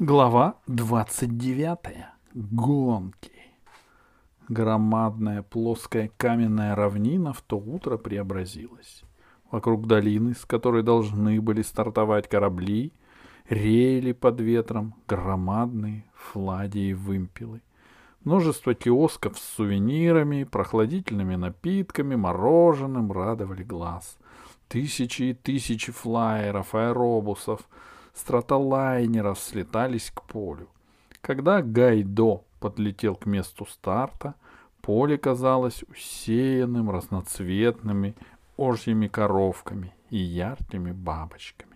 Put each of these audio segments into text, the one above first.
Глава 29. Гонки. Громадная плоская каменная равнина в то утро преобразилась. Вокруг долины, с которой должны были стартовать корабли, реяли под ветром громадные флади и вымпелы. Множество киосков с сувенирами, прохладительными напитками, мороженым радовали глаз. Тысячи и тысячи флайеров, аэробусов — стратолайнеров слетались к полю. Когда Гайдо подлетел к месту старта, поле казалось усеянным разноцветными ожьими коровками и яркими бабочками.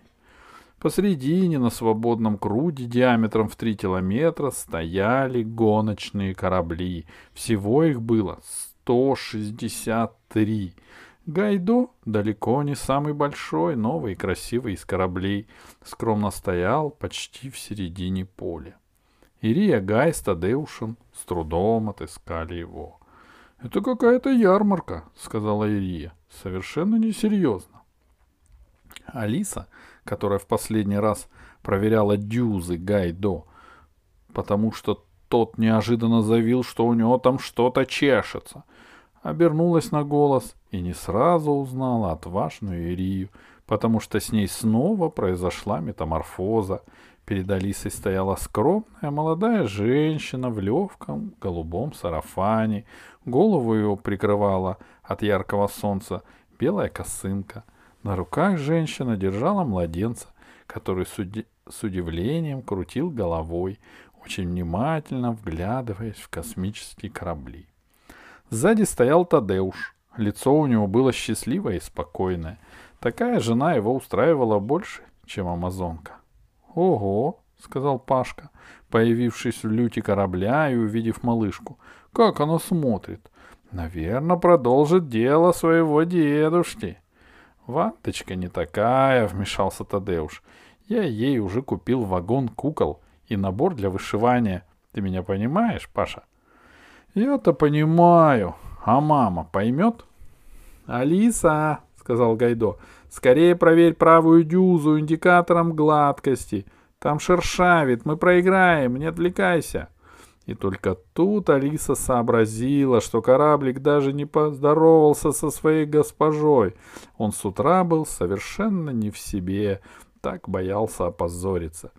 Посредине на свободном круге диаметром в три километра стояли гоночные корабли. Всего их было 163. Гайдо, далеко не самый большой, новый и красивый из кораблей, скромно стоял почти в середине поля. Ирия Гай с Тадеушем с трудом отыскали его. — Это какая-то ярмарка, — сказала Ирия. — Совершенно несерьезно. Алиса, которая в последний раз проверяла дюзы Гайдо, потому что тот неожиданно заявил, что у него там что-то чешется — обернулась на голос и не сразу узнала отважную Ирию, потому что с ней снова произошла метаморфоза. Перед Алисой стояла скромная молодая женщина в легком голубом сарафане. Голову ее прикрывала от яркого солнца белая косынка. На руках женщина держала младенца, который с, уди- с удивлением крутил головой, очень внимательно вглядываясь в космические корабли. Сзади стоял Тадеуш. Лицо у него было счастливое и спокойное. Такая жена его устраивала больше, чем амазонка. «Ого!» — сказал Пашка, появившись в люте корабля и увидев малышку. «Как она смотрит! Наверное, продолжит дело своего дедушки!» «Ванточка не такая!» — вмешался Тадеуш. «Я ей уже купил вагон кукол и набор для вышивания. Ты меня понимаешь, Паша?» Я-то понимаю. А мама поймет? Алиса, сказал Гайдо, скорее проверь правую дюзу индикатором гладкости. Там шершавит, мы проиграем, не отвлекайся. И только тут Алиса сообразила, что кораблик даже не поздоровался со своей госпожой. Он с утра был совершенно не в себе, так боялся опозориться.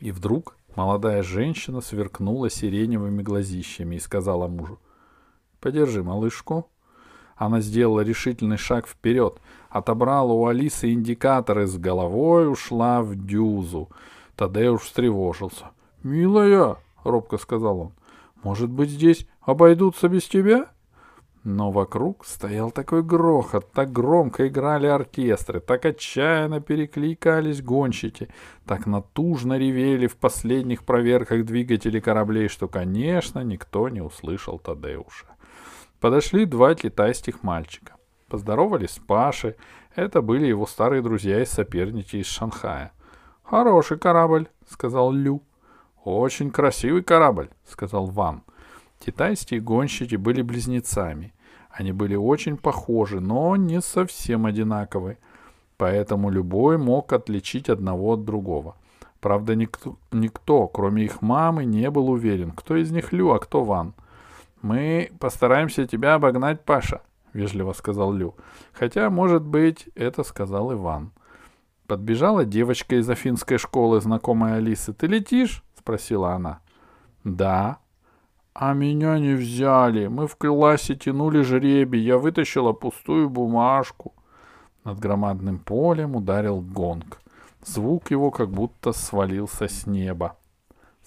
И вдруг Молодая женщина сверкнула сиреневыми глазищами и сказала мужу. «Подержи малышку». Она сделала решительный шаг вперед, отобрала у Алисы индикаторы с головой, ушла в дюзу. Тадеуш встревожился. «Милая», — робко сказал он, — «может быть, здесь обойдутся без тебя?» Но вокруг стоял такой грохот, так громко играли оркестры, так отчаянно перекликались гонщики, так натужно ревели в последних проверках двигателей кораблей, что, конечно, никто не услышал Тадеуша. Подошли два китайских мальчика. Поздоровались с Пашей. Это были его старые друзья и соперники из Шанхая. «Хороший корабль», — сказал Лю. «Очень красивый корабль», — сказал Ван. Китайские гонщики были близнецами. Они были очень похожи, но не совсем одинаковы. Поэтому любой мог отличить одного от другого. Правда, никто, никто, кроме их мамы, не был уверен, кто из них Лю, а кто Ван. «Мы постараемся тебя обогнать, Паша», — вежливо сказал Лю. Хотя, может быть, это сказал Иван. Подбежала девочка из афинской школы, знакомая Алисы. «Ты летишь?» — спросила она. «Да», а меня не взяли. Мы в классе тянули жребий. Я вытащила пустую бумажку. Над громадным полем ударил гонг. Звук его как будто свалился с неба.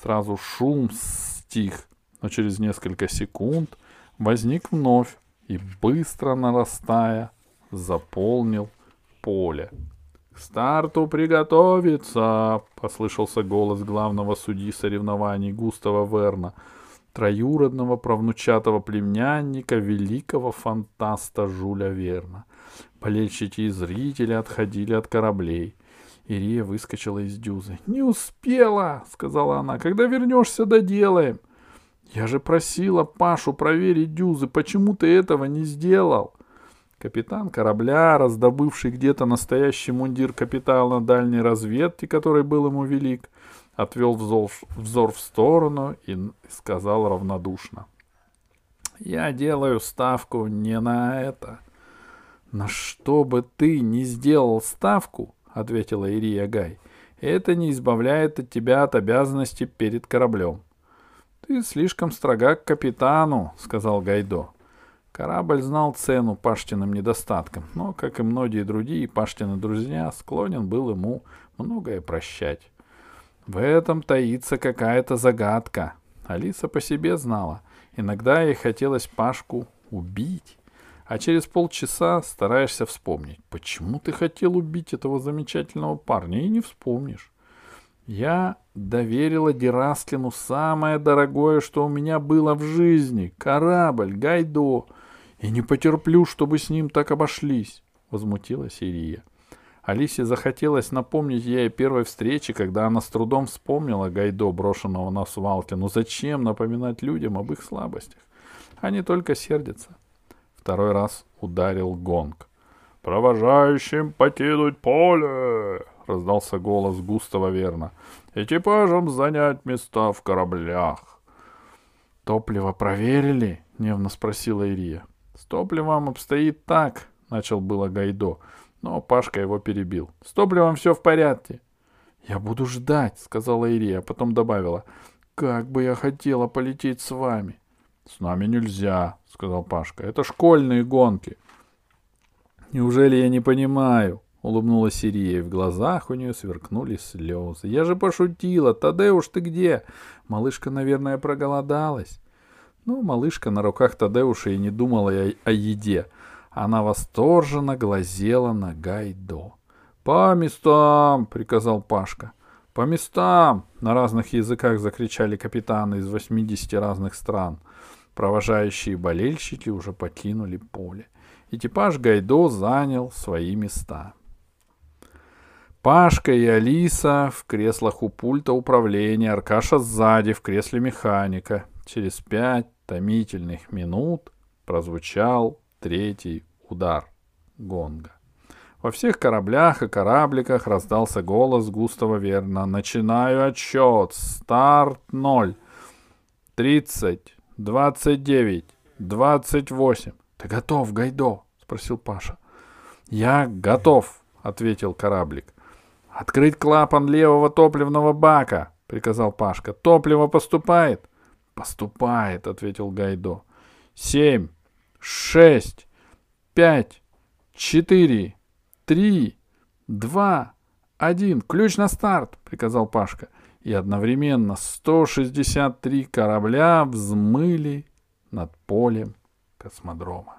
Сразу шум стих, но через несколько секунд возник вновь и, быстро нарастая, заполнил поле. «К старту приготовиться!» — послышался голос главного судьи соревнований Густава Верна — троюродного правнучатого племянника великого фантаста Жуля Верна. Болельщики и зрители отходили от кораблей. Ирия выскочила из дюзы. «Не успела!» — сказала она. «Когда вернешься, доделаем!» «Я же просила Пашу проверить дюзы. Почему ты этого не сделал?» Капитан корабля, раздобывший где-то настоящий мундир капитана дальней разведки, который был ему велик, отвел взор, взор в сторону и сказал равнодушно. «Я делаю ставку не на это». «На что бы ты ни сделал ставку, — ответила Ирия Гай, — это не избавляет от тебя от обязанности перед кораблем». «Ты слишком строга к капитану», — сказал Гайдо. Корабль знал цену Паштиным недостаткам, но, как и многие другие Паштины друзья, склонен был ему многое прощать. В этом таится какая-то загадка. Алиса по себе знала. Иногда ей хотелось Пашку убить. А через полчаса стараешься вспомнить, почему ты хотел убить этого замечательного парня, и не вспомнишь. Я доверила Дерастлину самое дорогое, что у меня было в жизни — корабль, Гайдо — и не потерплю, чтобы с ним так обошлись, — возмутилась Ирия. Алисе захотелось напомнить ей о первой встрече, когда она с трудом вспомнила Гайдо, брошенного на свалке. Но зачем напоминать людям об их слабостях? Они только сердятся. Второй раз ударил гонг. «Провожающим покинуть поле!» — раздался голос Густава Верна. «Экипажам занять места в кораблях!» «Топливо проверили?» — нервно спросила Ирия. С топливом обстоит так, начал было Гайдо, но Пашка его перебил. С топливом все в порядке. Я буду ждать, сказала Ирия, а потом добавила. Как бы я хотела полететь с вами. С нами нельзя, сказал Пашка. Это школьные гонки. Неужели я не понимаю? Улыбнулась Ирия, в глазах у нее сверкнули слезы. Я же пошутила. Тадеуш, ты где? Малышка, наверное, проголодалась. Но малышка на руках Тадеуша и не думала о, о еде. Она восторженно глазела на Гайдо. «По местам!» — приказал Пашка. «По местам!» — на разных языках закричали капитаны из 80 разных стран. Провожающие болельщики уже покинули поле. Экипаж Гайдо занял свои места. Пашка и Алиса в креслах у пульта управления, Аркаша сзади в кресле механика. Через пять томительных минут прозвучал третий удар гонга. Во всех кораблях и корабликах раздался голос Густава Верна. «Начинаю отсчет. Старт ноль. Тридцать. Двадцать девять. Двадцать восемь. Ты готов, Гайдо?» — спросил Паша. «Я готов», — ответил кораблик. «Открыть клапан левого топливного бака», — приказал Пашка. «Топливо поступает». Поступает, ответил Гайдо. Семь, шесть, пять, четыре, три, два, один. Ключ на старт, приказал Пашка. И одновременно 163 корабля взмыли над полем космодрома.